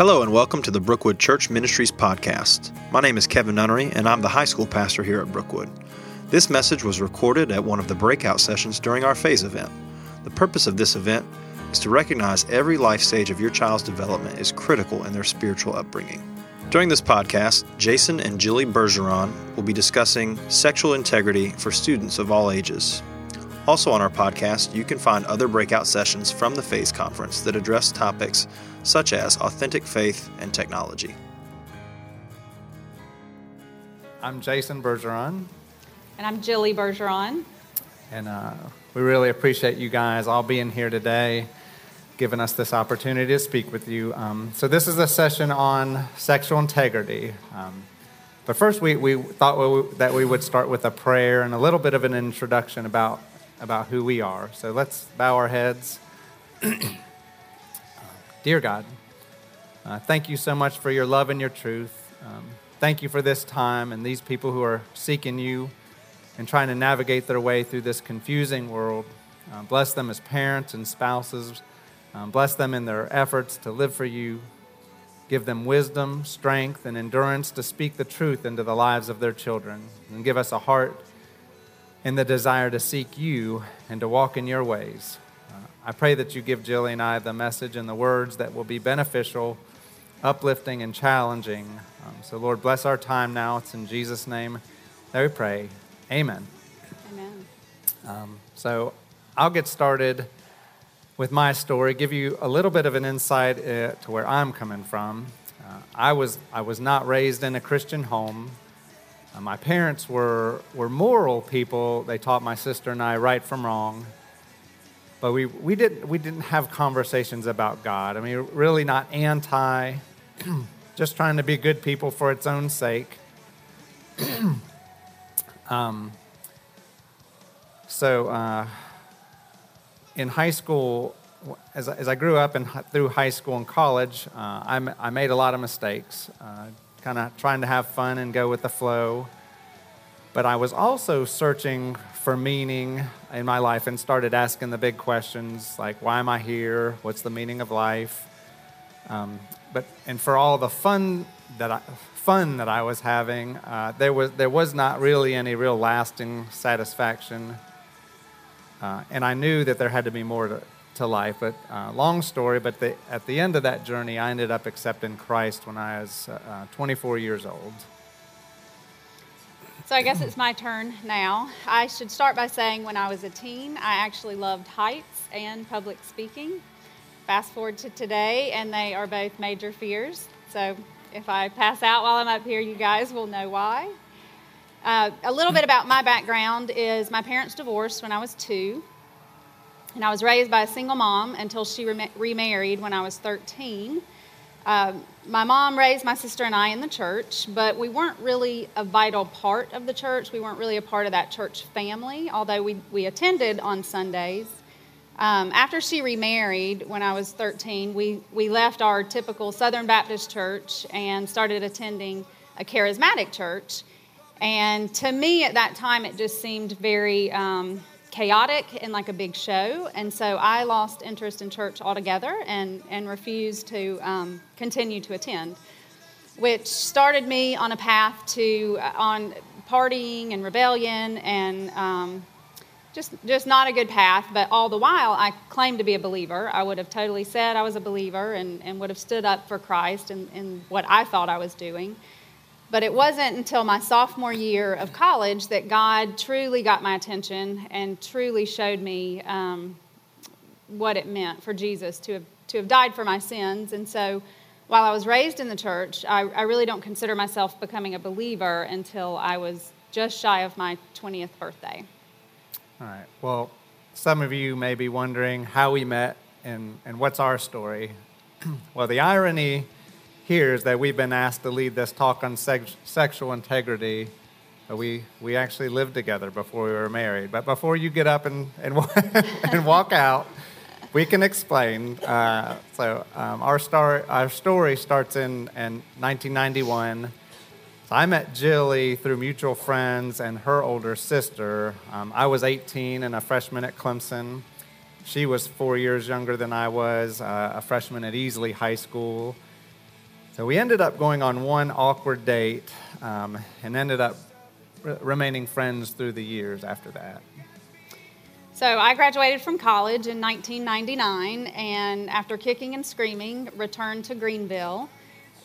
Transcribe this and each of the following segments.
Hello and welcome to the Brookwood Church Ministries podcast. My name is Kevin Nunnery and I'm the high school pastor here at Brookwood. This message was recorded at one of the breakout sessions during our phase event. The purpose of this event is to recognize every life stage of your child's development is critical in their spiritual upbringing. During this podcast, Jason and Jilly Bergeron will be discussing sexual integrity for students of all ages. Also, on our podcast, you can find other breakout sessions from the Phase Conference that address topics such as authentic faith and technology. I'm Jason Bergeron. And I'm Jilly Bergeron. And uh, we really appreciate you guys all being here today, giving us this opportunity to speak with you. Um, so, this is a session on sexual integrity. Um, but first, we, we thought we, that we would start with a prayer and a little bit of an introduction about, about who we are. So, let's bow our heads. Dear God, uh, thank you so much for your love and your truth. Um, thank you for this time and these people who are seeking you and trying to navigate their way through this confusing world. Uh, bless them as parents and spouses. Um, bless them in their efforts to live for you. Give them wisdom, strength, and endurance to speak the truth into the lives of their children. And give us a heart and the desire to seek you and to walk in your ways. I pray that you give Jilly and I the message and the words that will be beneficial, uplifting, and challenging. Um, so, Lord, bless our time now. It's in Jesus' name that we pray. Amen. Amen. Um, so, I'll get started with my story, give you a little bit of an insight uh, to where I'm coming from. Uh, I, was, I was not raised in a Christian home. Uh, my parents were, were moral people. They taught my sister and I right from wrong but we, we, didn't, we didn't have conversations about God. I mean, really not anti, just trying to be good people for its own sake. um, so, uh, in high school, as, as I grew up and through high school and college, uh, I, I made a lot of mistakes, uh, kind of trying to have fun and go with the flow. But I was also searching for meaning in my life and started asking the big questions like, why am I here? What's the meaning of life? Um, but and for all the fun that I, fun that I was having, uh, there was there was not really any real lasting satisfaction. Uh, and I knew that there had to be more to, to life. But uh, long story. But the, at the end of that journey, I ended up accepting Christ when I was uh, 24 years old. So I guess it's my turn now. I should start by saying when I was a teen, I actually loved heights and public speaking. Fast forward to today, and they are both major fears. So if I pass out while I'm up here, you guys will know why. Uh, a little bit about my background is my parents divorced when I was two, and I was raised by a single mom until she remarried when I was 13. Um, my mom raised my sister and I in the church, but we weren't really a vital part of the church. We weren't really a part of that church family, although we, we attended on Sundays. Um, after she remarried when I was 13, we, we left our typical Southern Baptist church and started attending a charismatic church. And to me at that time, it just seemed very um, chaotic and like a big show. And so I lost interest in church altogether and, and refused to um, continue to attend, which started me on a path to uh, on partying and rebellion and um, just just not a good path. But all the while, I claimed to be a believer. I would have totally said I was a believer and, and would have stood up for Christ and, and what I thought I was doing. But it wasn't until my sophomore year of college that God truly got my attention and truly showed me um, what it meant for Jesus to have, to have died for my sins. And so while I was raised in the church, I, I really don't consider myself becoming a believer until I was just shy of my 20th birthday. All right. Well, some of you may be wondering how we met and, and what's our story. well, the irony hears that we've been asked to lead this talk on sex, sexual integrity. We, we actually lived together before we were married. But before you get up and, and, and walk out, we can explain. Uh, so, um, our, star, our story starts in, in 1991. So I met Jilly through mutual friends and her older sister. Um, I was 18 and a freshman at Clemson. She was four years younger than I was, uh, a freshman at Easley High School. So we ended up going on one awkward date um, and ended up r- remaining friends through the years after that. So I graduated from college in 1999, and after kicking and screaming, returned to Greenville.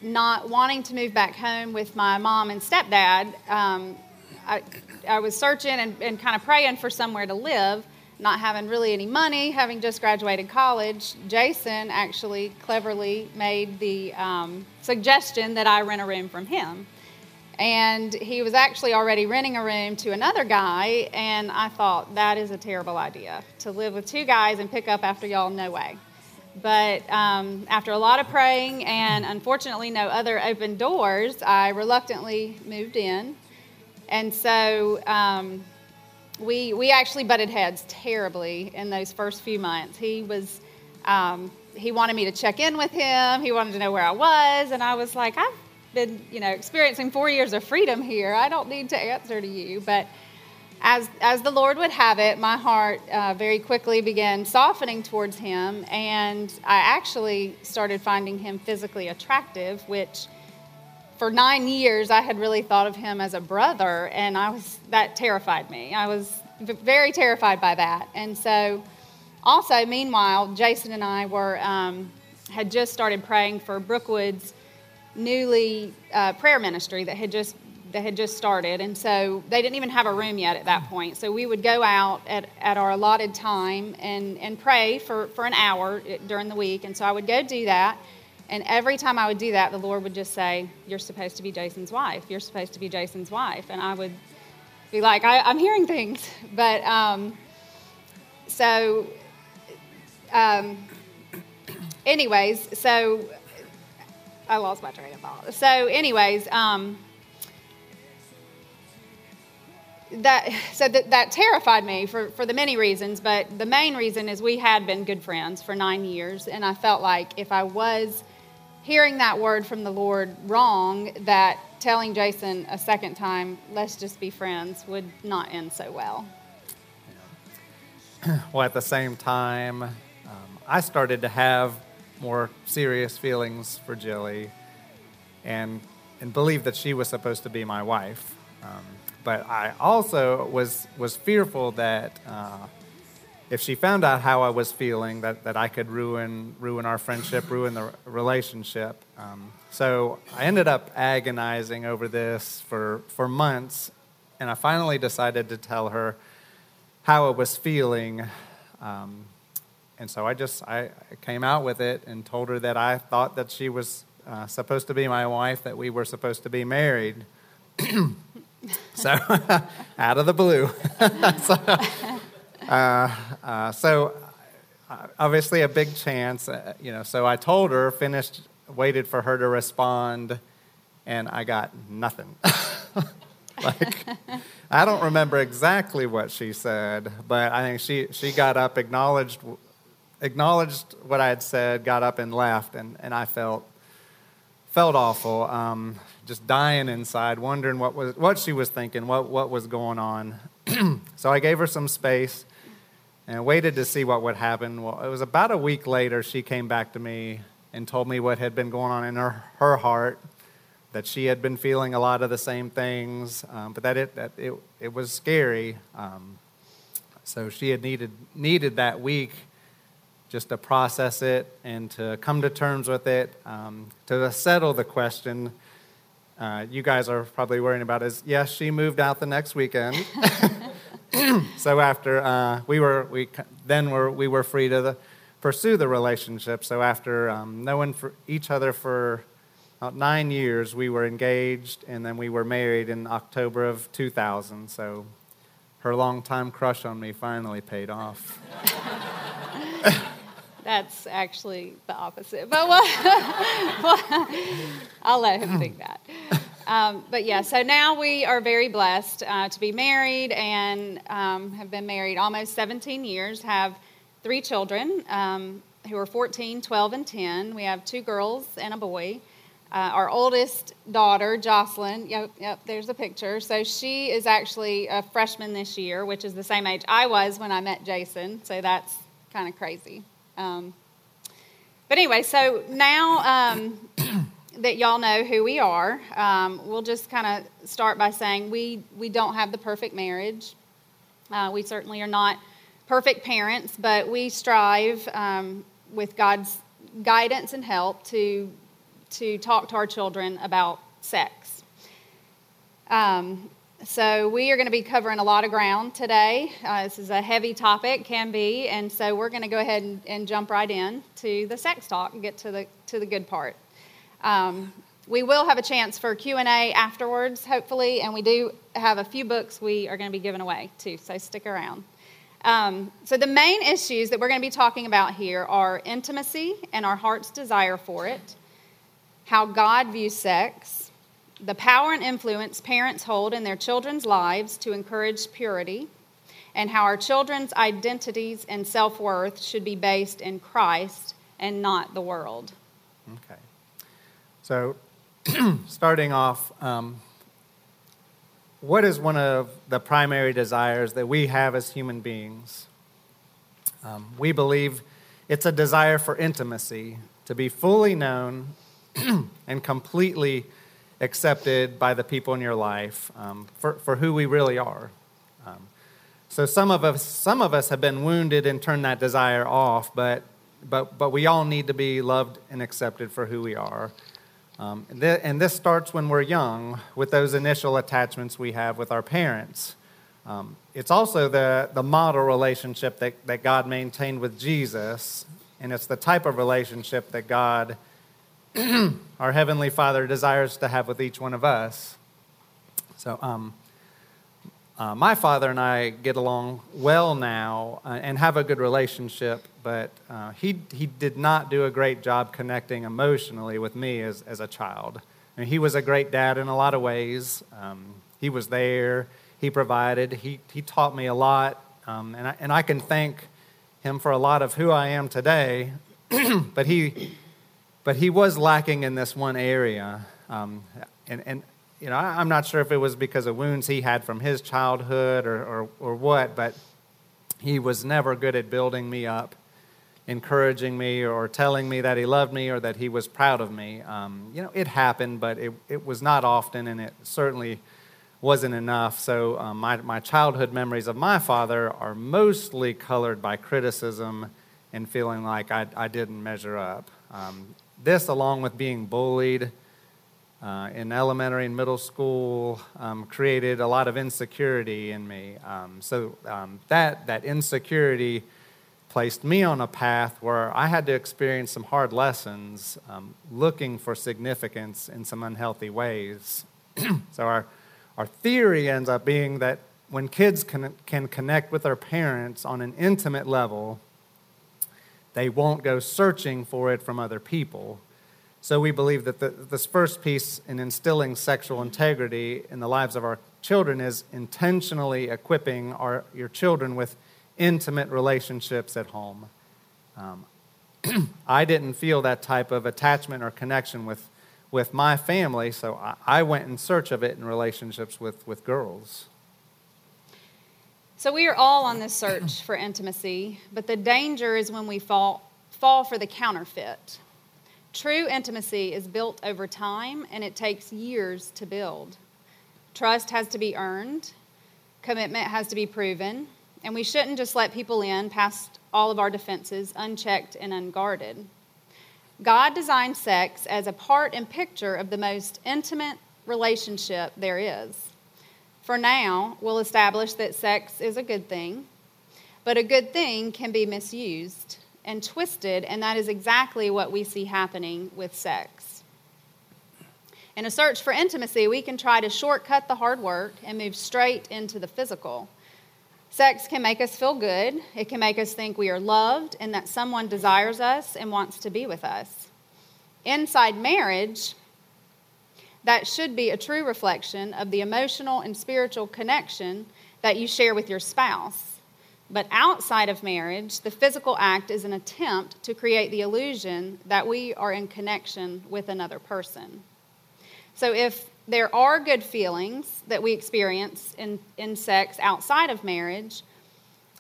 Not wanting to move back home with my mom and stepdad, um, I, I, was searching and, and kind of praying for somewhere to live. Not having really any money, having just graduated college, Jason actually cleverly made the um, suggestion that I rent a room from him. And he was actually already renting a room to another guy, and I thought that is a terrible idea to live with two guys and pick up after y'all. No way. But um, after a lot of praying and unfortunately no other open doors, I reluctantly moved in. And so um, we, we actually butted heads terribly in those first few months. He was. Um, he wanted me to check in with him. He wanted to know where I was, and I was like, I've been, you know, experiencing four years of freedom here. I don't need to answer to you. But as, as the Lord would have it, my heart uh, very quickly began softening towards him, and I actually started finding him physically attractive, which for nine years I had really thought of him as a brother, and I was that terrified me. I was very terrified by that, and so also meanwhile, Jason and I were um, had just started praying for Brookwood's newly uh, prayer ministry that had just that had just started, and so they didn't even have a room yet at that point. So we would go out at, at our allotted time and, and pray for, for an hour during the week. And so I would go do that. And every time I would do that, the Lord would just say, You're supposed to be Jason's wife. You're supposed to be Jason's wife. And I would be like, I, am hearing things. But um, so, um, anyways, so I lost my train of thought. So, anyways, um, that so that, that terrified me for, for the many reasons, but the main reason is we had been good friends for nine years, and I felt like if I was hearing that word from the Lord wrong, that telling Jason a second time, let's just be friends, would not end so well. Well, at the same time, um, I started to have more serious feelings for Jilly and, and believed that she was supposed to be my wife. Um, but I also was, was fearful that uh, if she found out how I was feeling, that, that I could ruin, ruin our friendship, ruin the relationship. Um, so I ended up agonizing over this for, for months, and I finally decided to tell her how I was feeling. Um, and so I just I came out with it and told her that I thought that she was uh, supposed to be my wife, that we were supposed to be married. so out of the blue. so, uh, uh, so uh, obviously a big chance, uh, you know. So I told her, finished, waited for her to respond, and I got nothing. like I don't remember exactly what she said, but I think she she got up, acknowledged acknowledged what I had said, got up and left, and, and I felt felt awful, um, just dying inside, wondering what was what she was thinking, what what was going on. so I gave her some space and waited to see what would happen. Well, it was about a week later she came back to me and told me what had been going on in her, her heart, that she had been feeling a lot of the same things, um, but that it that it it was scary. Um, so she had needed needed that week just to process it and to come to terms with it, um, to settle the question. Uh, you guys are probably worrying about is yes, she moved out the next weekend. so after uh, we were, we then were, we were free to the, pursue the relationship. So after um, knowing for each other for about nine years, we were engaged, and then we were married in October of 2000. So her longtime crush on me finally paid off. That's actually the opposite, but well, well, I'll let him think that. Um, but yeah, so now we are very blessed uh, to be married and um, have been married almost 17 years, have three children um, who are 14, 12, and 10. We have two girls and a boy. Uh, our oldest daughter, Jocelyn, yep, yep, there's a picture. So she is actually a freshman this year, which is the same age I was when I met Jason. So that's kind of crazy. Um, but anyway, so now um, that y'all know who we are. Um, we'll just kind of start by saying we, we don't have the perfect marriage. Uh, we certainly are not perfect parents, but we strive um, with God's guidance and help to, to talk to our children about sex. Um, so, we are going to be covering a lot of ground today. Uh, this is a heavy topic, can be, and so we're going to go ahead and, and, jump right in to the sex talk and get to the, to the good part. Um, we will have a chance for q&a afterwards hopefully and we do have a few books we are going to be giving away too so stick around. Um, so the main issues that we're going to be talking about here are intimacy and our heart's desire for it how god views sex the power and influence parents hold in their children's lives to encourage purity and how our children's identities and self-worth should be based in christ and not the world. Okay so, starting off, um, what is one of the primary desires that we have as human beings? Um, we believe it's a desire for intimacy, to be fully known and completely accepted by the people in your life um, for, for who we really are. Um, so some of us, some of us have been wounded and turned that desire off, but, but, but we all need to be loved and accepted for who we are. Um, and, th- and, this starts when we're young with those initial attachments we have with our parents. Um, it's also the, the model relationship that, that God maintained with Jesus, and it's the type of relationship that God, our Heavenly Father, desires to have with each one of us. So, um, uh, my father and I get along well now uh, and have a good relationship, but uh, he, he did not do a great job connecting emotionally with me as, as a child. He was a great dad in a lot of ways. Um, he was there, he provided, he, he taught me a lot, um, and, I, and I can thank him for a lot of who I am today, but, he, but he was lacking in this one area. Um, and, and you know, I'm not sure if it was because of wounds he had from his childhood or, or, or what, but he was never good at building me up, encouraging me, or telling me that he loved me or that he was proud of me. Um, you know, it happened, but it, it was not often, and it certainly wasn't enough. So, um, my, my childhood memories of my father are mostly colored by criticism and feeling like I, I didn't measure up. Um, this, along with being bullied, uh, in elementary and middle school um, created a lot of insecurity in me. Um, so um, that, that insecurity placed me on a path where I had to experience some hard lessons um, looking for significance in some unhealthy ways. so our, our theory ends up being that when kids can, can connect with their parents on an intimate level, they won't go searching for it from other people so we believe that the, this first piece in instilling sexual integrity in the lives of our children is intentionally equipping our, your children with intimate relationships at home. Um, I didn't feel that type of attachment or connection with, with my family, so I, I went in search of it in relationships with, with girls. So we are all on this search for intimacy, but the danger is when we fall, fall for the counterfeit. True intimacy is built over time and it takes years to build. Trust has to be earned, commitment has to be proven, and we shouldn't just let people in past all of our defenses unchecked and unguarded. God designed sex as a part and picture of the most intimate relationship there is. For now, we'll establish that sex is a good thing, but a good thing can be misused and twisted, and that is exactly what we see happening with sex. In a search for intimacy, we can try to shortcut the hard work and move straight into the physical. Sex can make us feel good, it can make us think we are loved and that someone desires us and wants to be with us. Inside marriage, that should be a true reflection of the emotional and spiritual connection that you share with your spouse. But outside of marriage, the physical act is an attempt to create the illusion that we are in connection with another person. So if there are good feelings that we experience in, in sex outside of marriage,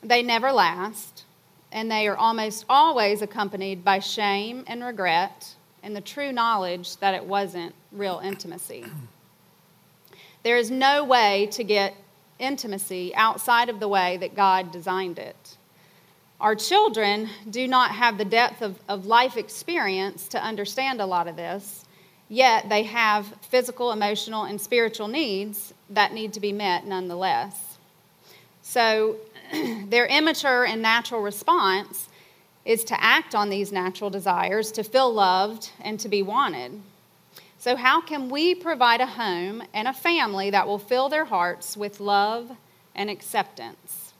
they never last, and they are almost always accompanied by shame and regret and the true knowledge that it wasn't real intimacy. There is no way to get intimacy outside of the way that God designed it. Our children do not have the depth of, of life experience to understand a lot of this, yet they have physical, emotional, and spiritual needs that need to be met nonetheless. So, their immature and natural response is to act on these natural desires, to feel loved, and to be wanted. So, how can we provide a home and a family that will fill their hearts with love and acceptance?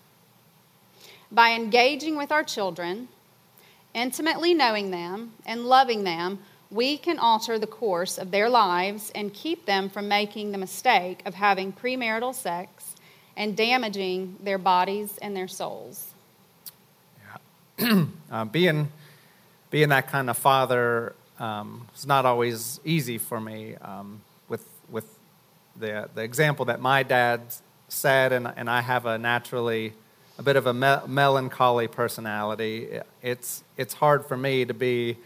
By engaging with our children, intimately knowing them, and loving them, we can alter the course of their lives and keep them from making the mistake of having premarital sex and damaging their bodies and their souls. Yeah. uh, being, being that kind of father um, is not always easy for me. Um, with, with the, the example that my dad said, and, and I have a naturally a bit of a me- melancholy personality, it's, it's hard for me to be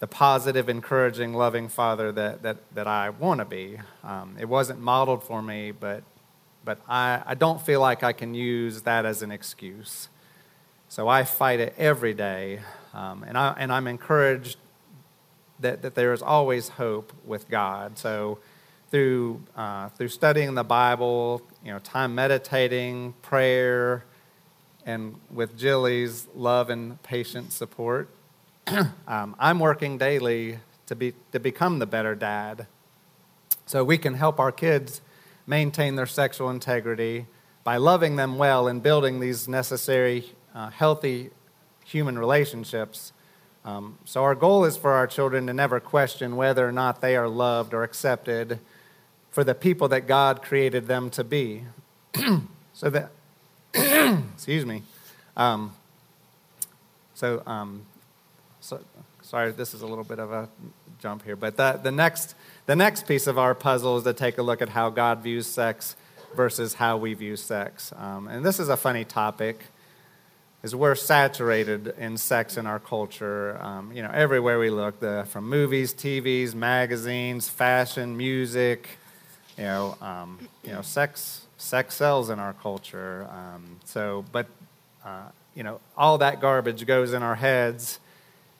the positive, encouraging, loving father that, that, that I want to be. Um, it wasn't modeled for me, but, but I, I don't feel like I can use that as an excuse. So I fight it every day, um, and, I, and I'm encouraged that, that there is always hope with God. So through, uh, through studying the Bible, you know, time meditating, prayer, and with Jilly's love and patient support, um, I'm working daily to, be, to become the better dad so we can help our kids maintain their sexual integrity by loving them well and building these necessary, uh, healthy human relationships. Um, so, our goal is for our children to never question whether or not they are loved or accepted for the people that God created them to be. so that, excuse me. Um, so, um, so, sorry, this is a little bit of a jump here, but the, the, next, the next piece of our puzzle is to take a look at how God views sex versus how we view sex. Um, and this is a funny topic, is we're saturated in sex in our culture. Um, you know, everywhere we look, the, from movies, TVs, magazines, fashion, music, you know, um, you know, sex sex sells in our culture. Um, so, but uh, you know, all that garbage goes in our heads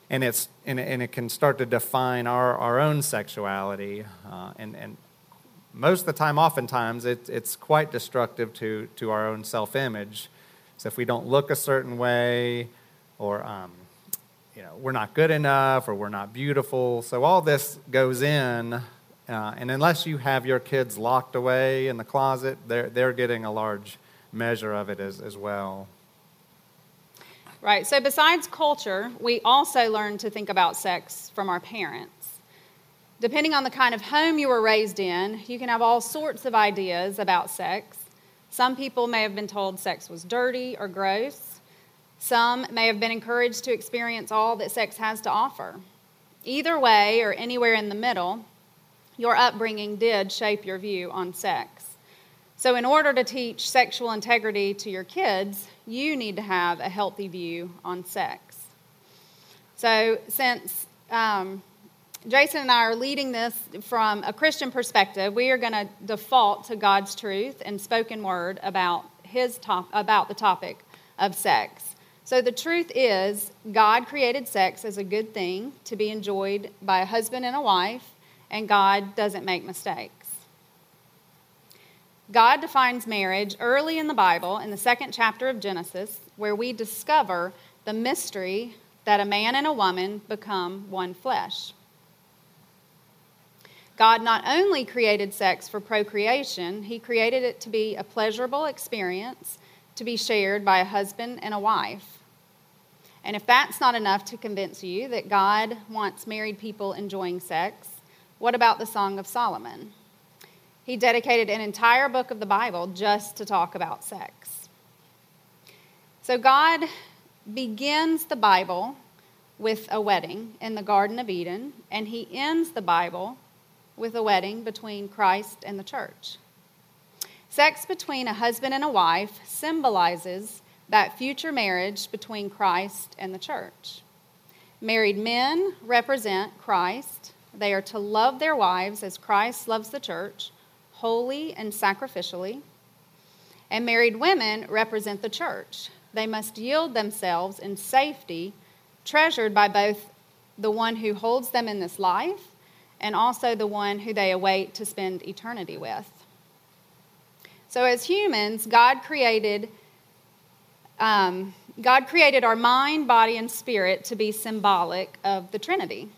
and, it's, and, and it can start to define our, our own sexuality. Uh, and, and most of the time, oftentimes, it, it's quite destructive to, to our own self image. So if we don't look a certain way, or um, you know, we're not good enough, or we're not beautiful, so all this goes in. Uh, and unless you have your kids locked away in the closet, they're, they're getting a large measure of it as, as well. Right. So, besides culture, we also learn to think about sex from our parents. Depending on the kind of home you were raised in, you can have all sorts of ideas about sex. Some people may have been told sex was dirty or gross. Some may have been encouraged to experience all that sex has to offer. Either way, or anywhere in the middle, your upbringing did shape your view on sex. So, in order to teach sexual integrity to your kids, you need to have a healthy view on sex. So, since um, Jason and I are leading this from a Christian perspective, we are going to default to God's truth and spoken word about his top, about the topic of sex. So the truth is, God created sex as a good thing to be enjoyed by a husband and a wife, and God doesn't make mistakes. God defines marriage early in the Bible, in the second chapter of Genesis, where we discover the mystery that a man and a woman become one flesh. God not only created sex for procreation, He created it to be a pleasurable experience to be shared by a husband and a wife. And if that's not enough to convince you that God wants married people enjoying sex, what about the Song of Solomon? He dedicated an entire book of the Bible just to talk about sex. So God begins the Bible with a wedding in the Garden of Eden, and he ends the Bible with a wedding between Christ and the church. Sex between a husband and a wife symbolizes that future marriage between Christ and the church. Married men represent Christ. They are to love their wives as Christ loves the church, wholly and sacrificially. And married women represent the church. They must yield themselves in safety, treasured by both the one who holds them in this life and also the one who they await to spend eternity with. So, as humans, God created. Um, God created our mind, body, and spirit to be symbolic of the Trinity.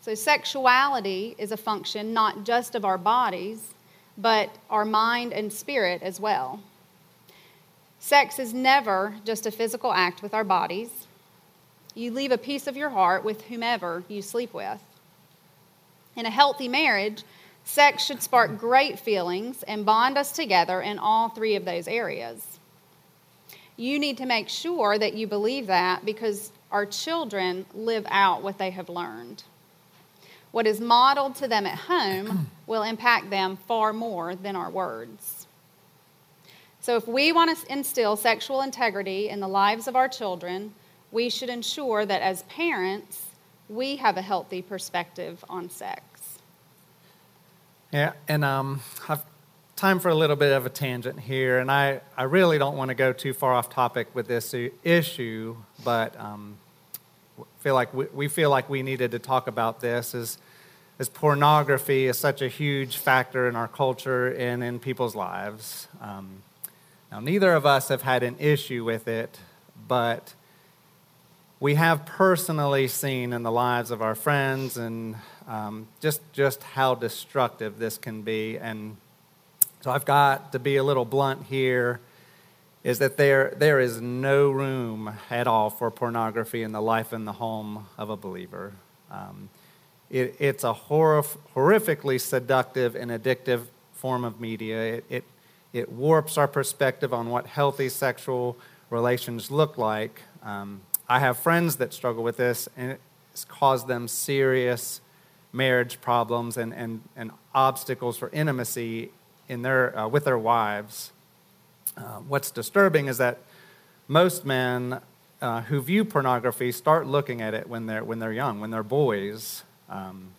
So, sexuality is a function not just of our bodies, but our mind and spirit as well. Sex is never just a physical act with our bodies. You leave a piece of your heart with whomever you sleep with. In a healthy marriage, sex should spark great feelings and bond us together in all three of those areas. You need to make sure that you believe that because our children live out what they have learned. What is modeled to them at home will impact them far more than our words. So, if we want to instill sexual integrity in the lives of our children, we should ensure that as parents, we have a healthy perspective on sex. Yeah, and um, I've time for a little bit of a tangent here, and I, I really don't want to go too far off topic with this issue, but um, feel like we, we feel like we needed to talk about this as, as pornography is such a huge factor in our culture and in people's lives. Um, now, neither of us have had an issue with it, but we have personally seen in the lives of our friends and um, just just how destructive this can be and so I've got to be a little blunt here is that there, there is no room at all for pornography in the life and the home of a believer. Um, it, it's a horrif- horrifically seductive and addictive form of media. It, it, it, warps our perspective on what healthy sexual relations look like. Um, I have friends that struggle with this, and it's caused them serious marriage problems and, and, and obstacles for intimacy in their, uh, with their wives. Uh, what's disturbing is that most men uh, who view pornography start looking at it when they're, when they're young, when they're boys. Um,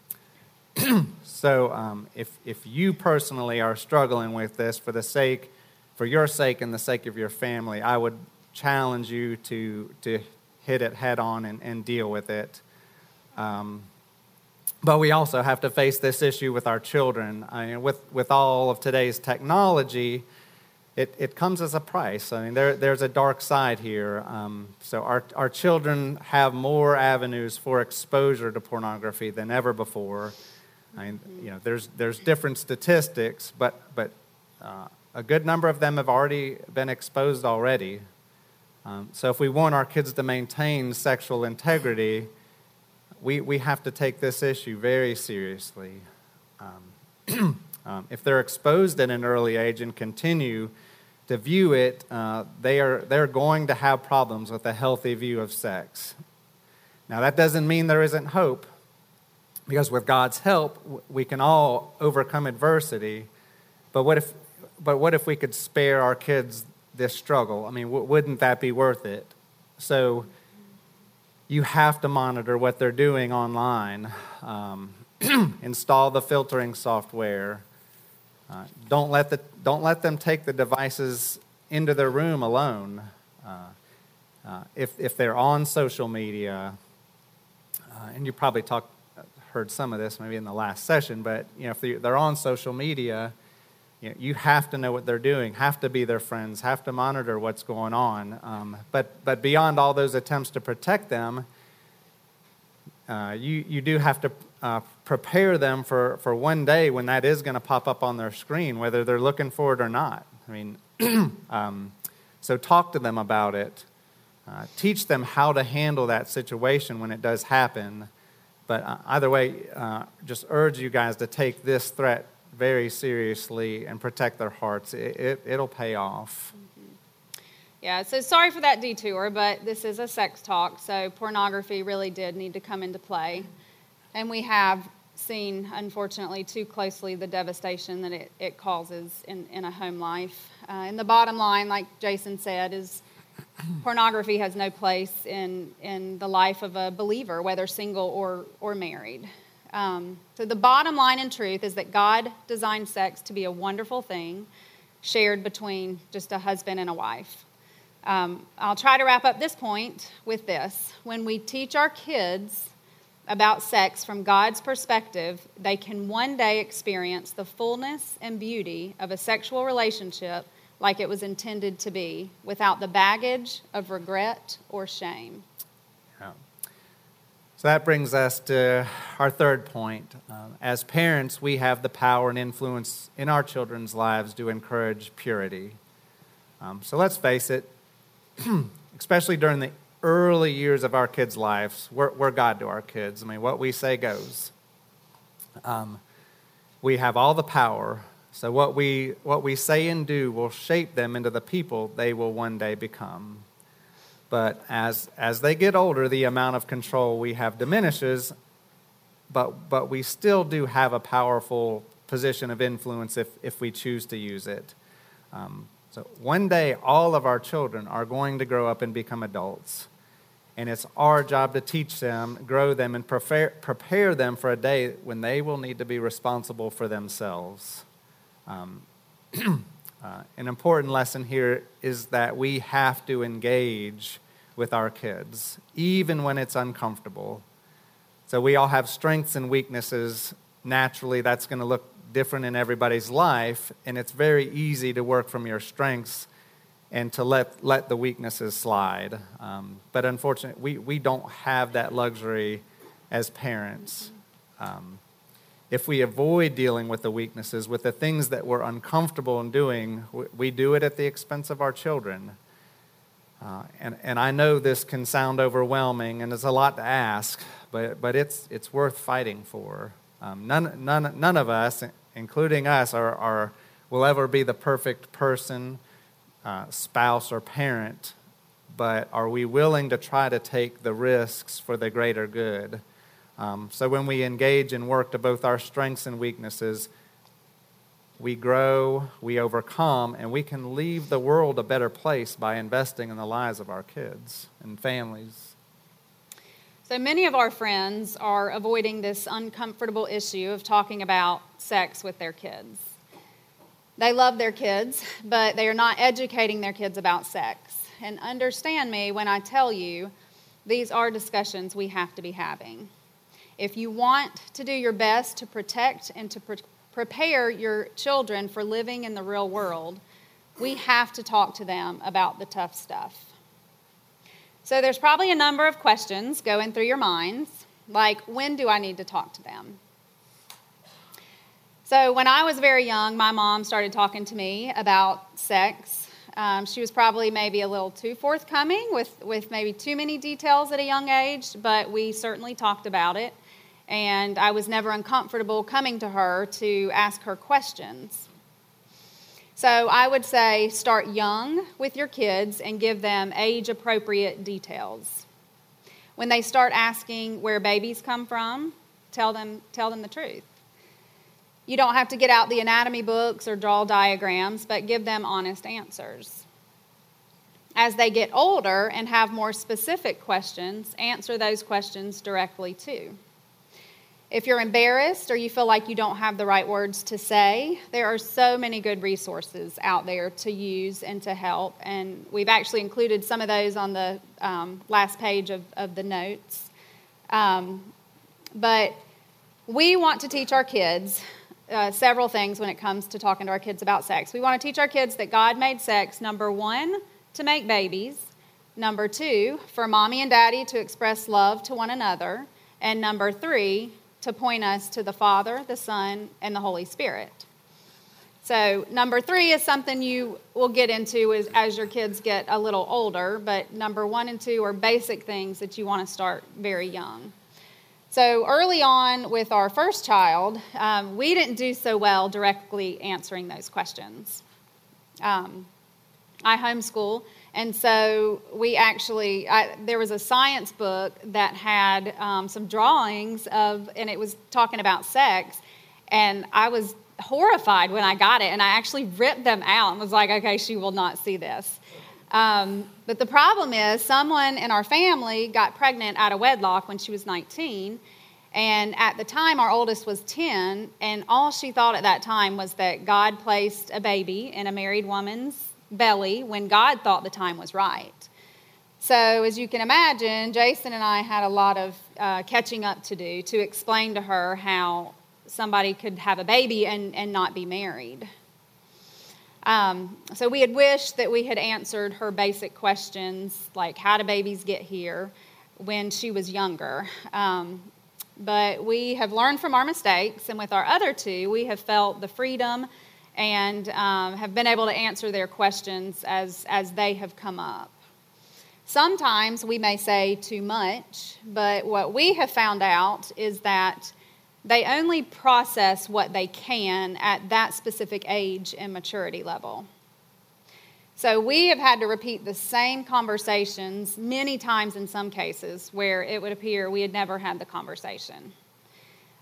so um, if, if you personally are struggling with this for the sake, for your sake and the sake of your family, I would challenge you to, to hit it head on and, and deal with it. Um, but we also have to face this issue with our children. I mean, with, with all of today's technology, it, it comes as a price. I mean, there, there's a dark side here. Um, so our, our children have more avenues for exposure to pornography than ever before. I mean, you know, there's, there's different statistics, but, but uh, a good number of them have already been exposed already. Um, so if we want our kids to maintain sexual integrity, we, we have to take this issue very seriously. Um, um, if they're exposed at an early age and continue to view it, uh, they are, they're going to have problems with a healthy view of sex. Now, that doesn't mean there isn't hope, because with God's help, we can all overcome adversity. But what if, but what if we could spare our kids this struggle? I mean, w- wouldn't that be worth it? So, you have to monitor what they're doing online. Um, install the filtering software. Uh, don't, let the, don't let them take the devices into their room alone. Uh, uh, if, if they're on social media, uh, and you probably talked, heard some of this maybe in the last session, but you know, if they're on social media, you, know, you have to know what they're doing, have to be their friends, have to monitor what's going on. Um, but, but beyond all those attempts to protect them, uh, you, you do have to uh, prepare them for, for one day when that is going to pop up on their screen, whether they're looking for it or not. I mean, um, so talk to them about it. Uh, teach them how to handle that situation when it does happen. But uh, either way, uh, just urge you guys to take this threat very seriously and protect their hearts. It, it, will pay off. Mm-hmm. Yeah, so sorry for that detour, but this is a sex talk, so pornography really did need to come into play. And we have seen, unfortunately, too closely the devastation that it, it causes in, in a home life. Uh, and the bottom line, like Jason said, is pornography has no place in, in the life of a believer, whether single or, or married. Um, so, the bottom line in truth is that God designed sex to be a wonderful thing shared between just a husband and a wife. Um, I'll try to wrap up this point with this. When we teach our kids about sex from God's perspective, they can one day experience the fullness and beauty of a sexual relationship like it was intended to be without the baggage of regret or shame. So that brings us to our third point. Um, as parents, we have the power and influence in our children's lives to encourage purity. Um, so let's face it, especially during the early years of our kids' lives, we're, we're God to our kids. I mean, what we say goes. Um, we have all the power so what we what we say and do will shape them into the people they will one day become. But as as they get older, the amount of control we have diminishes, but but we still do have a powerful position of influence if if we choose to use it. Um, so one day, all of our children are going to grow up and become adults. And it's our job to teach them, grow them, and prepare, prepare them for a day when they will need to be responsible for themselves. Um, uh, an important lesson here is that we have to engage with our kids, even when it's uncomfortable. So we all have strengths and weaknesses. Naturally, that's going to look different in everybody's life, and it's very easy to work from your strengths and to let, let the weaknesses slide. Um, but unfortunately, we, we don't have that luxury as parents. Um, if we avoid dealing with the weaknesses, with the things that we're uncomfortable in doing, we do it at the expense of our children. Uh, and, and I know this can sound overwhelming and it's a lot to ask, but, but it's, it's worth fighting for. Um, none, none, none of us, including us, are, are, will ever be the perfect person, uh, spouse, or parent, but are we willing to try to take the risks for the greater good? Um, so when we engage and work to both our strengths and weaknesses, we grow, we overcome, and we can leave the world a better place by investing in the lives of our kids and families. So many of our friends are avoiding this uncomfortable issue of talking about sex with their kids. They love their kids, but they are not educating their kids about sex. And understand me when I tell you, these are discussions we have to be having. If you want to do your best to protect and to pre- prepare your children for living in the real world, we have to talk to them about the tough stuff. So there's probably a number of questions going through your minds, like when do I need to talk to them? So when I was very young, my mom started talking to me about sex. Um, she was probably maybe a little too forthcoming with, with maybe too many details at a young age, but we certainly talked about it and I was never uncomfortable coming to her to ask her questions. So I would say start young with your kids and give them age appropriate details. When they start asking where babies come from, tell them, tell them the truth. You don't have to get out the anatomy books or draw diagrams, but give them honest answers. As they get older and have more specific questions, answer those questions directly too. If you're embarrassed or you feel like you don't have the right words to say, there are so many good resources out there to use and to help. And we've actually included some of those on the um, last page of, of the notes. Um, but we want to teach our kids uh, several things when it comes to talking to our kids about sex. We want to teach our kids that God made sex, number one, to make babies, number two, for mommy and daddy to express love to one another, and number three, to point us to the Father, the Son, and the Holy Spirit. So, number three is something you will get into as, as your kids get a little older, but number one and two are basic things that you want to start very young. So, early on with our first child, um, we didn't do so well directly answering those questions. Um, I homeschool, and so we actually, I, there was a science book that had um, some drawings of, and it was talking about sex. And I was horrified when I got it, and I actually ripped them out and was like, okay, she will not see this. Um, but the problem is, someone in our family got pregnant out of wedlock when she was 19. And at the time, our oldest was 10, and all she thought at that time was that God placed a baby in a married woman's belly when God thought the time was right. So, as you can imagine, Jason and I had a lot of uh, catching up to do to explain to her how somebody could have a baby and, and not be married. Um, so we had wished that we had answered her basic questions, like how do babies get here, when she was younger. Um, but we have learned from our mistakes, and with our other two, we have felt the freedom and um, have been able to answer their questions as, as they have come up. Sometimes we may say too much, but what we have found out is that they only process what they can at that specific age and maturity level. So we have had to repeat the same conversations many times in some cases where it would appear we had never had the conversation.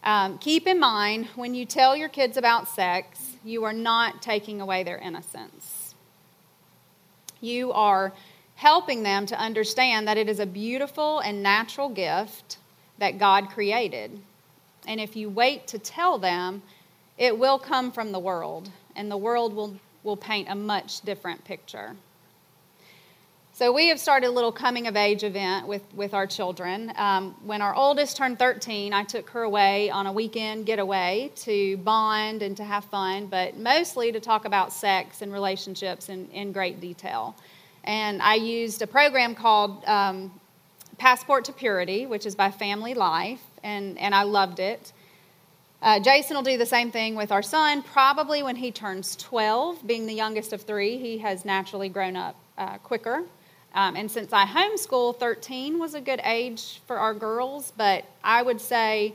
Um, keep in mind when you tell your kids about sex, you are not taking away their innocence. You are helping them to understand that it is a beautiful and natural gift that God created and if you wait to tell them, it will come from the world, and the world will, will paint a much different picture. So, we have started a little coming of age event with, with our children. Um, when our oldest turned 13, I took her away on a weekend getaway to bond and to have fun, but mostly to talk about sex and relationships in, in great detail. And I used a program called um, Passport to Purity, which is by Family Life and, and I loved it. Uh, Jason will do the same thing with our son. Probably when he turns 12, being the youngest of three, he has naturally grown up uh, quicker. Um, and since I homeschool, 13 was a good age for our girls, but I would say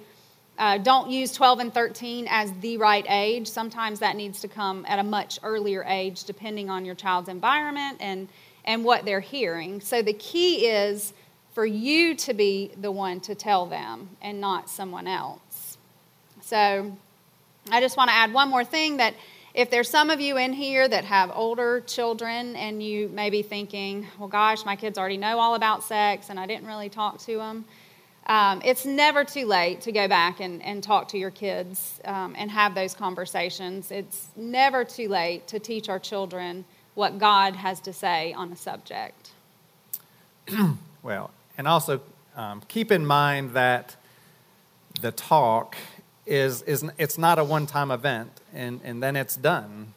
uh, don't use 12 and 13 as the right age. Sometimes that needs to come at a much earlier age, depending on your child's environment and, and what they're hearing. So the key is for you to be the one to tell them and not someone else. So I just want to add one more thing that if there's some of you in here that have older children and you may be thinking, well, gosh, my kids already know all about sex and I didn't really talk to them. Um, it's never too late to go back and, and talk to your kids um, and have those conversations. It's never too late to teach our children what God has to say on a subject. well, and also um, keep in mind that the talk is, is it's not a one-time event and, and then it's done.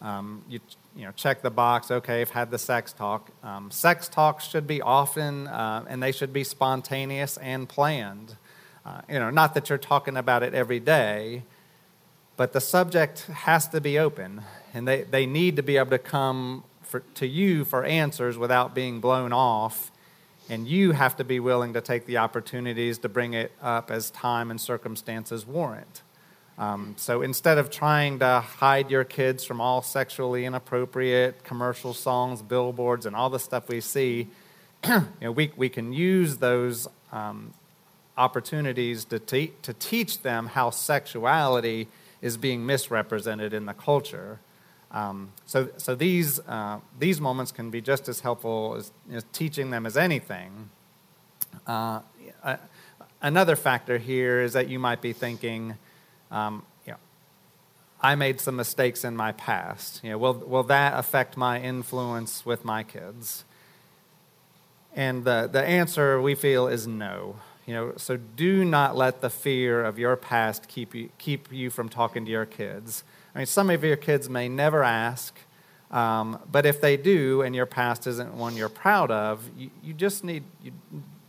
Um, you, you know, check the box, okay, I've had the sex talk. Um, sex talks should be often uh, and they should be spontaneous and planned. Uh, you know, not that you're talking about it every day, but the subject has to be open and they, they need to be able to come for, to you for answers without being blown off and you have to be willing to take the opportunities to bring it up as time and circumstances warrant. Um, so instead of trying to hide your kids from all sexually inappropriate commercial songs, billboards, and all the stuff we see, you know, we, we can use those um, opportunities to, te- to teach them how sexuality is being misrepresented in the culture. Um, so, so these, uh, these moments can be just as helpful as, teaching them as anything. Uh, another factor here is that you might be thinking, um, you know, I made some mistakes in my past. You know, will, will that affect my influence with my kids? And the, the answer we feel is no. You know, so do not let the fear of your past keep you, keep you from talking to your kids. I mean, some of your kids may never ask, um, but if they do and your past isn't one you're proud of, you, you just need, you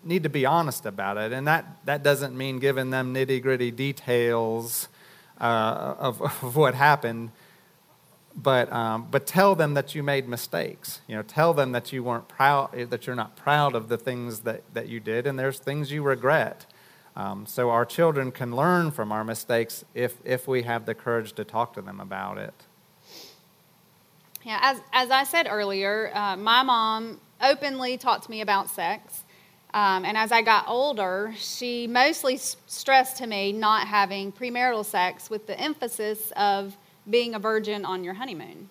need to be honest about it. And that, that doesn't mean giving them nitty gritty details uh, of, of what happened. But, um, but tell them that you made mistakes. You know, tell them that you weren't proud, that you're not proud of the things that, that you did, and there's things you regret. Um, so our children can learn from our mistakes if, if we have the courage to talk to them about it. Yeah, as, as I said earlier, uh, my mom openly talked to me about sex. Um, and as I got older, she mostly stressed to me not having premarital sex with the emphasis of being a virgin on your honeymoon.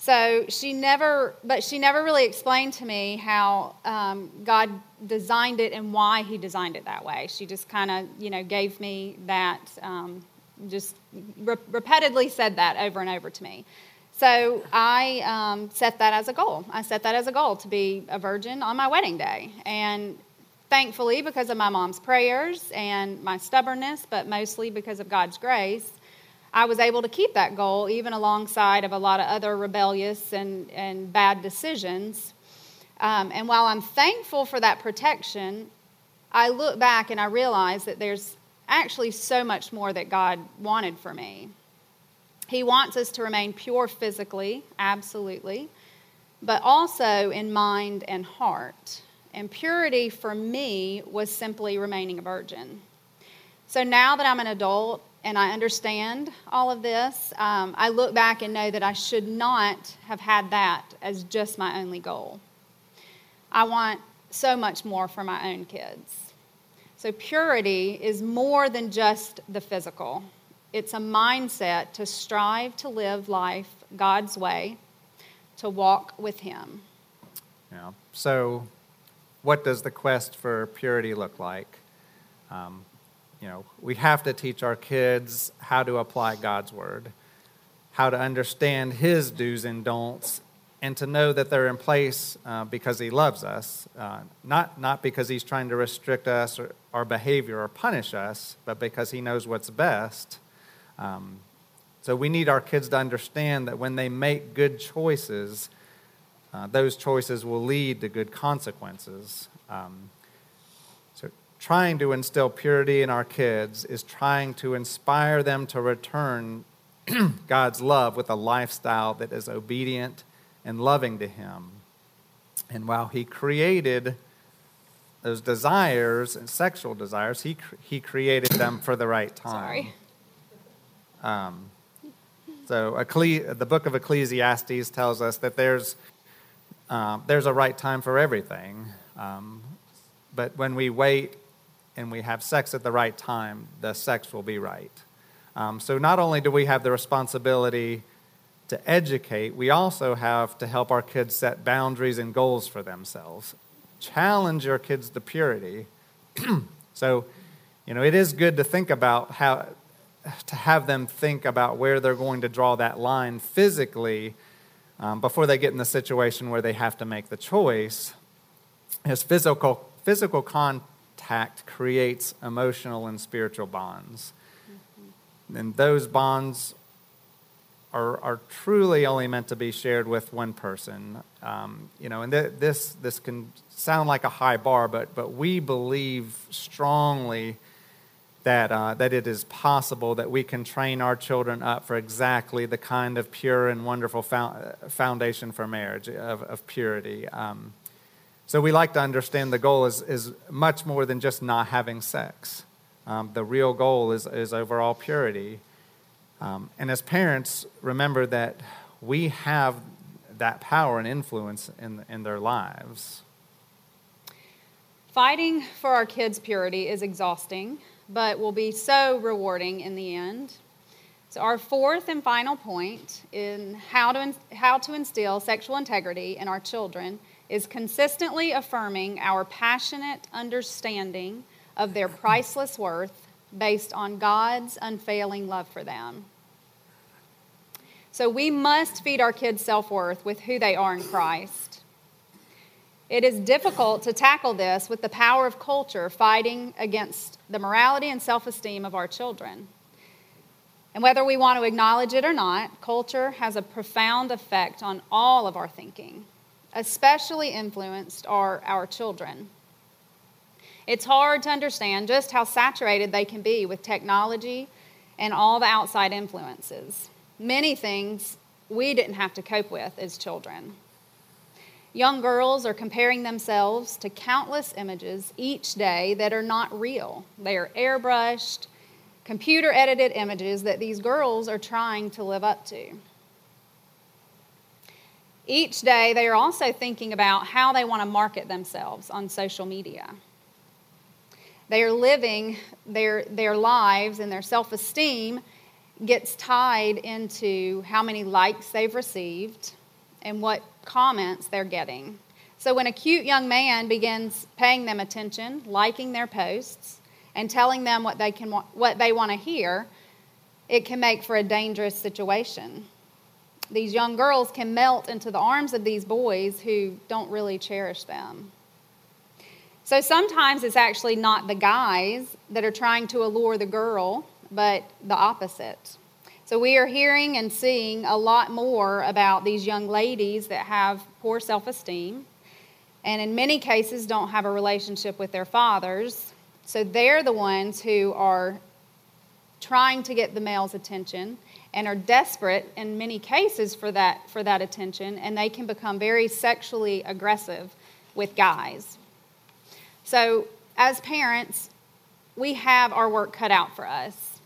So she never, but she never really explained to me how um, God designed it and why He designed it that way. She just kind of, you know, gave me that, um, just re- repeatedly said that over and over to me. So I um, set that as a goal. I set that as a goal to be a virgin on my wedding day. And thankfully, because of my mom's prayers and my stubbornness, but mostly because of God's grace, I was able to keep that goal even alongside of a lot of other rebellious and, and bad decisions. Um, and while I'm thankful for that protection, I look back and I realize that there's actually so much more that God wanted for me. He wants us to remain pure physically, absolutely, but also in mind and heart. And purity for me was simply remaining a virgin. So now that I'm an adult and I understand all of this, um, I look back and know that I should not have had that as just my only goal. I want so much more for my own kids. So, purity is more than just the physical, it's a mindset to strive to live life God's way, to walk with Him. Yeah. So, what does the quest for purity look like? Um, you know, we have to teach our kids how to apply God's word, how to understand His do's and don'ts, and to know that they're in place uh, because He loves us, uh, not, not because He's trying to restrict us or our behavior or punish us, but because He knows what's best. Um, so we need our kids to understand that when they make good choices, uh, those choices will lead to good consequences. Um, trying to instill purity in our kids is trying to inspire them to return God's love with a lifestyle that is obedient and loving to Him. And while He created those desires and sexual desires, He, he created them for the right time. Sorry. Um, so, the book of Ecclesiastes tells us that there's, uh, there's a right time for everything. Um, but when we wait and we have sex at the right time, the sex will be right. Um, so not only do we have the responsibility to educate, we also have to help our kids set boundaries and goals for themselves. Challenge your kids to purity. so, you know, it is good to think about how to have them think about where they're going to draw that line physically um, before they get in the situation where they have to make the choice. As physical physical con- contact creates emotional and spiritual bonds. Mm-hmm. And those bonds are, are truly only meant to be shared with one person. Um, you know, and th- this, this can sound like a high bar, but, but we believe strongly that, uh, that it is possible that we can train our children up for exactly the kind of pure and wonderful foundation for marriage, of, of purity. Um, so we like to understand the goal is, is much more than just not having sex. Um, the real goal is, is overall purity. Um, and as parents, remember that we have that power and influence in, in their lives. Fighting for our kids' purity is exhausting, but will be so rewarding in the end. So, our fourth and final point in how to, how to instill sexual integrity in our children is consistently affirming our passionate understanding of their priceless worth based on God's unfailing love for them. So we must feed our kids self worth with who they are in Christ. It is difficult to tackle this with the power of culture fighting against the morality and self esteem of our children. And whether we want to acknowledge it or not, culture has a profound effect on all of our thinking especially influenced are our children. It's hard to understand just how saturated they can be with technology and all the outside influences. Many things we didn't have to cope with as children. Young girls are comparing themselves to countless images each day that are not real. They are airbrushed, computer edited images that these girls are trying to live up to. Each day, they are also thinking about how they want to market themselves on social media. They are living their, their lives and their self esteem gets tied into how many likes they've received, and what comments they're getting. So when a cute young man begins paying them attention, liking their posts, and telling them what they, can, what they want to hear, it can make for a dangerous situation. These young girls can melt into the arms of these boys who don't really cherish them. So sometimes it's actually not the guys that are trying to allure the girl, but the opposite. So we are hearing and seeing a lot more about these young ladies that have poor self esteem and in many cases don't have a relationship with their fathers. So they're the ones who are trying to get the male's attention and are desperate in many cases for that, for that attention, and they can become very sexually aggressive with guys. So, as parents, we have our work cut out for us.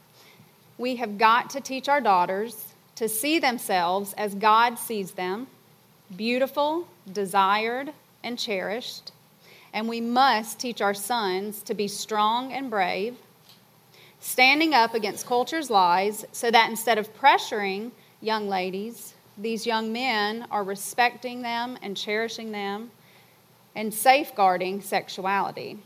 We have got to teach our daughters to see themselves as God sees them beautiful, desired, and cherished. And we must teach our sons to be strong and brave, standing up against culture's lies so that instead of pressuring young ladies, these young men are respecting them and cherishing them and safeguarding sexuality.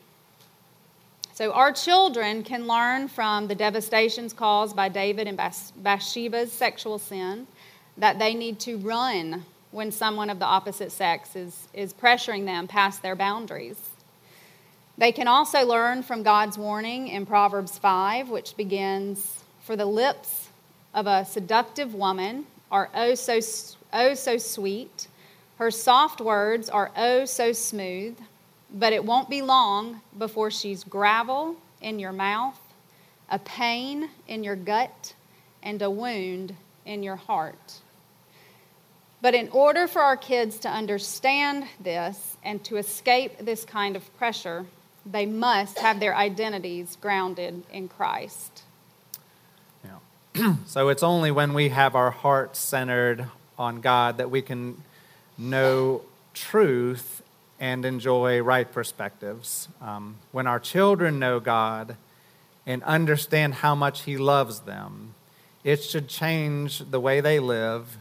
So, our children can learn from the devastations caused by David and Bathsheba's sexual sin that they need to run when someone of the opposite sex is, is pressuring them past their boundaries. They can also learn from God's warning in Proverbs 5, which begins For the lips of a seductive woman are oh so, oh so sweet, her soft words are oh so smooth, but it won't be long before she's gravel in your mouth, a pain in your gut, and a wound in your heart. But in order for our kids to understand this and to escape this kind of pressure, they must have their identities grounded in Christ. Yeah. so it's only when we have our hearts centered on God that we can know truth and enjoy right perspectives. Um, when our children know God and understand how much He loves them, it should change the way they live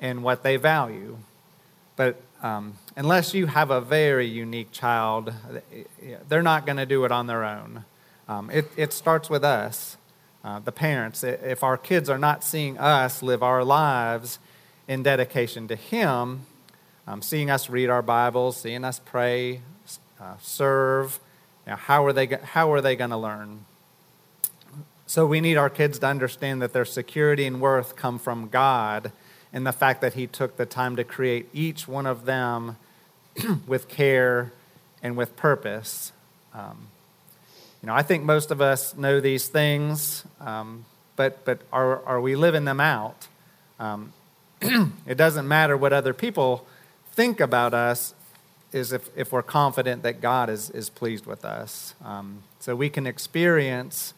and what they value. But um, unless you have a very unique child, they're not going to do it on their own. Um, it, it starts with us, uh, the parents. If our kids are not seeing us live our lives in dedication to Him, um, seeing us read our Bibles, seeing us pray, uh, serve, you know, how are they, how are they going to learn? So we need our kids to understand that their security and worth come from God and the fact that he took the time to create each one of them with care and with purpose. Um, you know, I think most of us know these things, um, but, but are, are we living them out? Um, it doesn't matter what other people think about us, is if, if we're confident that God is, is pleased with us. Um, so we can experience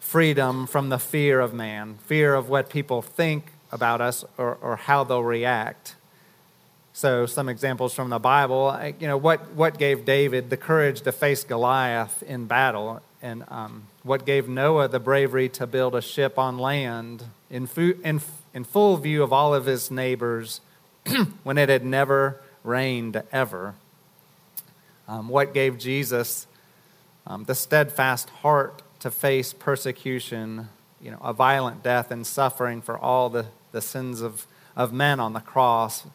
freedom from the fear of man, fear of what people think about us or, or how they'll react. So, some examples from the Bible. You know, what, what gave David the courage to face Goliath in battle? And um, what gave Noah the bravery to build a ship on land in, fu- in, in full view of all of his neighbors when it had never rained ever? Um, what gave Jesus um, the steadfast heart to face persecution, you know, a violent death and suffering for all the the sins of, of men on the cross.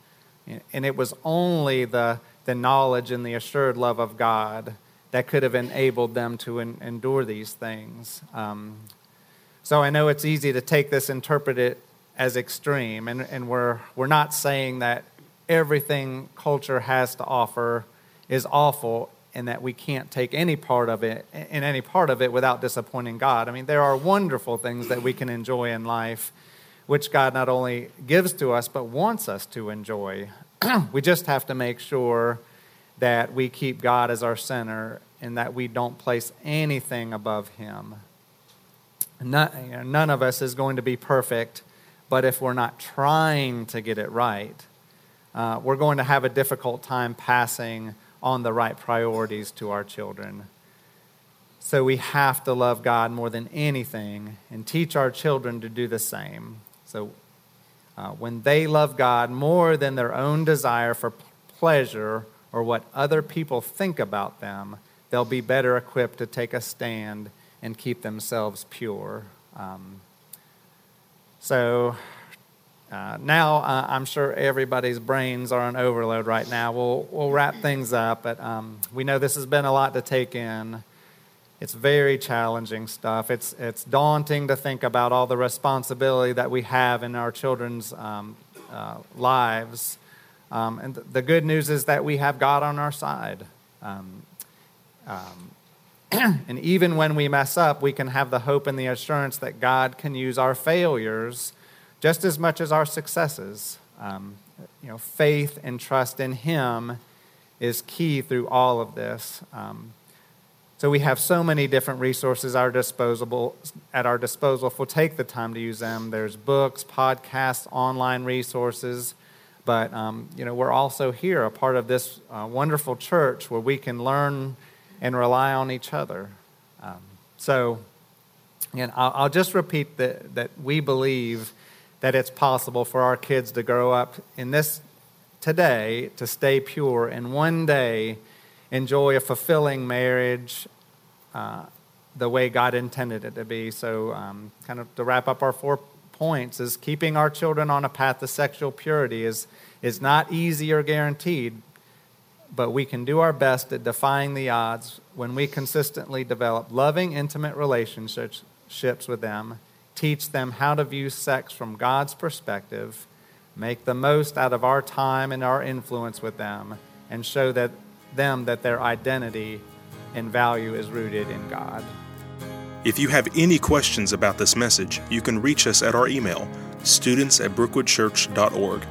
And it was only the, the knowledge and the assured love of God that could have enabled them to en- endure these things. Um, so I know it's easy to take this, interpret it as extreme, and, and we're, we're not saying that everything culture has to offer is awful and that we can't take any part of it in any part of it without disappointing God. I mean, there are wonderful things that we can enjoy in life which God not only gives to us, but wants us to enjoy. we just have to make sure that we keep God as our center and that we don't place anything above Him. None, you know, none of us is going to be perfect, but if we're not trying to get it right, uh, we're going to have a difficult time passing on the right priorities to our children. So we have to love God more than anything and teach our children to do the same. So uh, when they love God more than their own desire for pleasure or what other people think about them, they'll be better equipped to take a stand and keep themselves pure. Um, so uh, now uh, I'm sure everybody's brains are on overload right now. We'll, we'll wrap things up, but um, we know this has been a lot to take in. It's very challenging stuff. It's, it's daunting to think about all the responsibility that we have in our children's um, uh, lives. Um, and th- the good news is that we have God on our side. Um, um and even when we mess up, we can have the hope and the assurance that God can use our failures just as much as our successes. Um, you know, faith and trust in Him is key through all of this. Um, so we have so many different resources our disposable, at our disposal if we'll take the time to use them. There's books, podcasts, online resources. But um, you know, we're also here, a part of this uh, wonderful church where we can learn and rely on each other. Um, so, again, I'll, I'll just repeat that, that we believe that it's possible for our kids to grow up in this today, to stay pure, and one day enjoy a fulfilling marriage uh, the way God intended it to be. So, um, kind of to wrap up our four points, is keeping our children on a path to sexual purity is, is not easy or guaranteed, but we can do our best at defying the odds when we consistently develop loving, intimate relationships with them, teach them how to view sex from God's perspective, make the most out of our time and our influence with them, and show that them that their identity and value is rooted in God. If you have any questions about this message, you can reach us at our email, students at brookwoodchurch.org.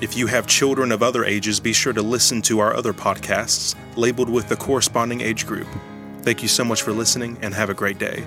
If you have children of other ages, be sure to listen to our other podcasts labeled with the corresponding age group. Thank you so much for listening and have a great day.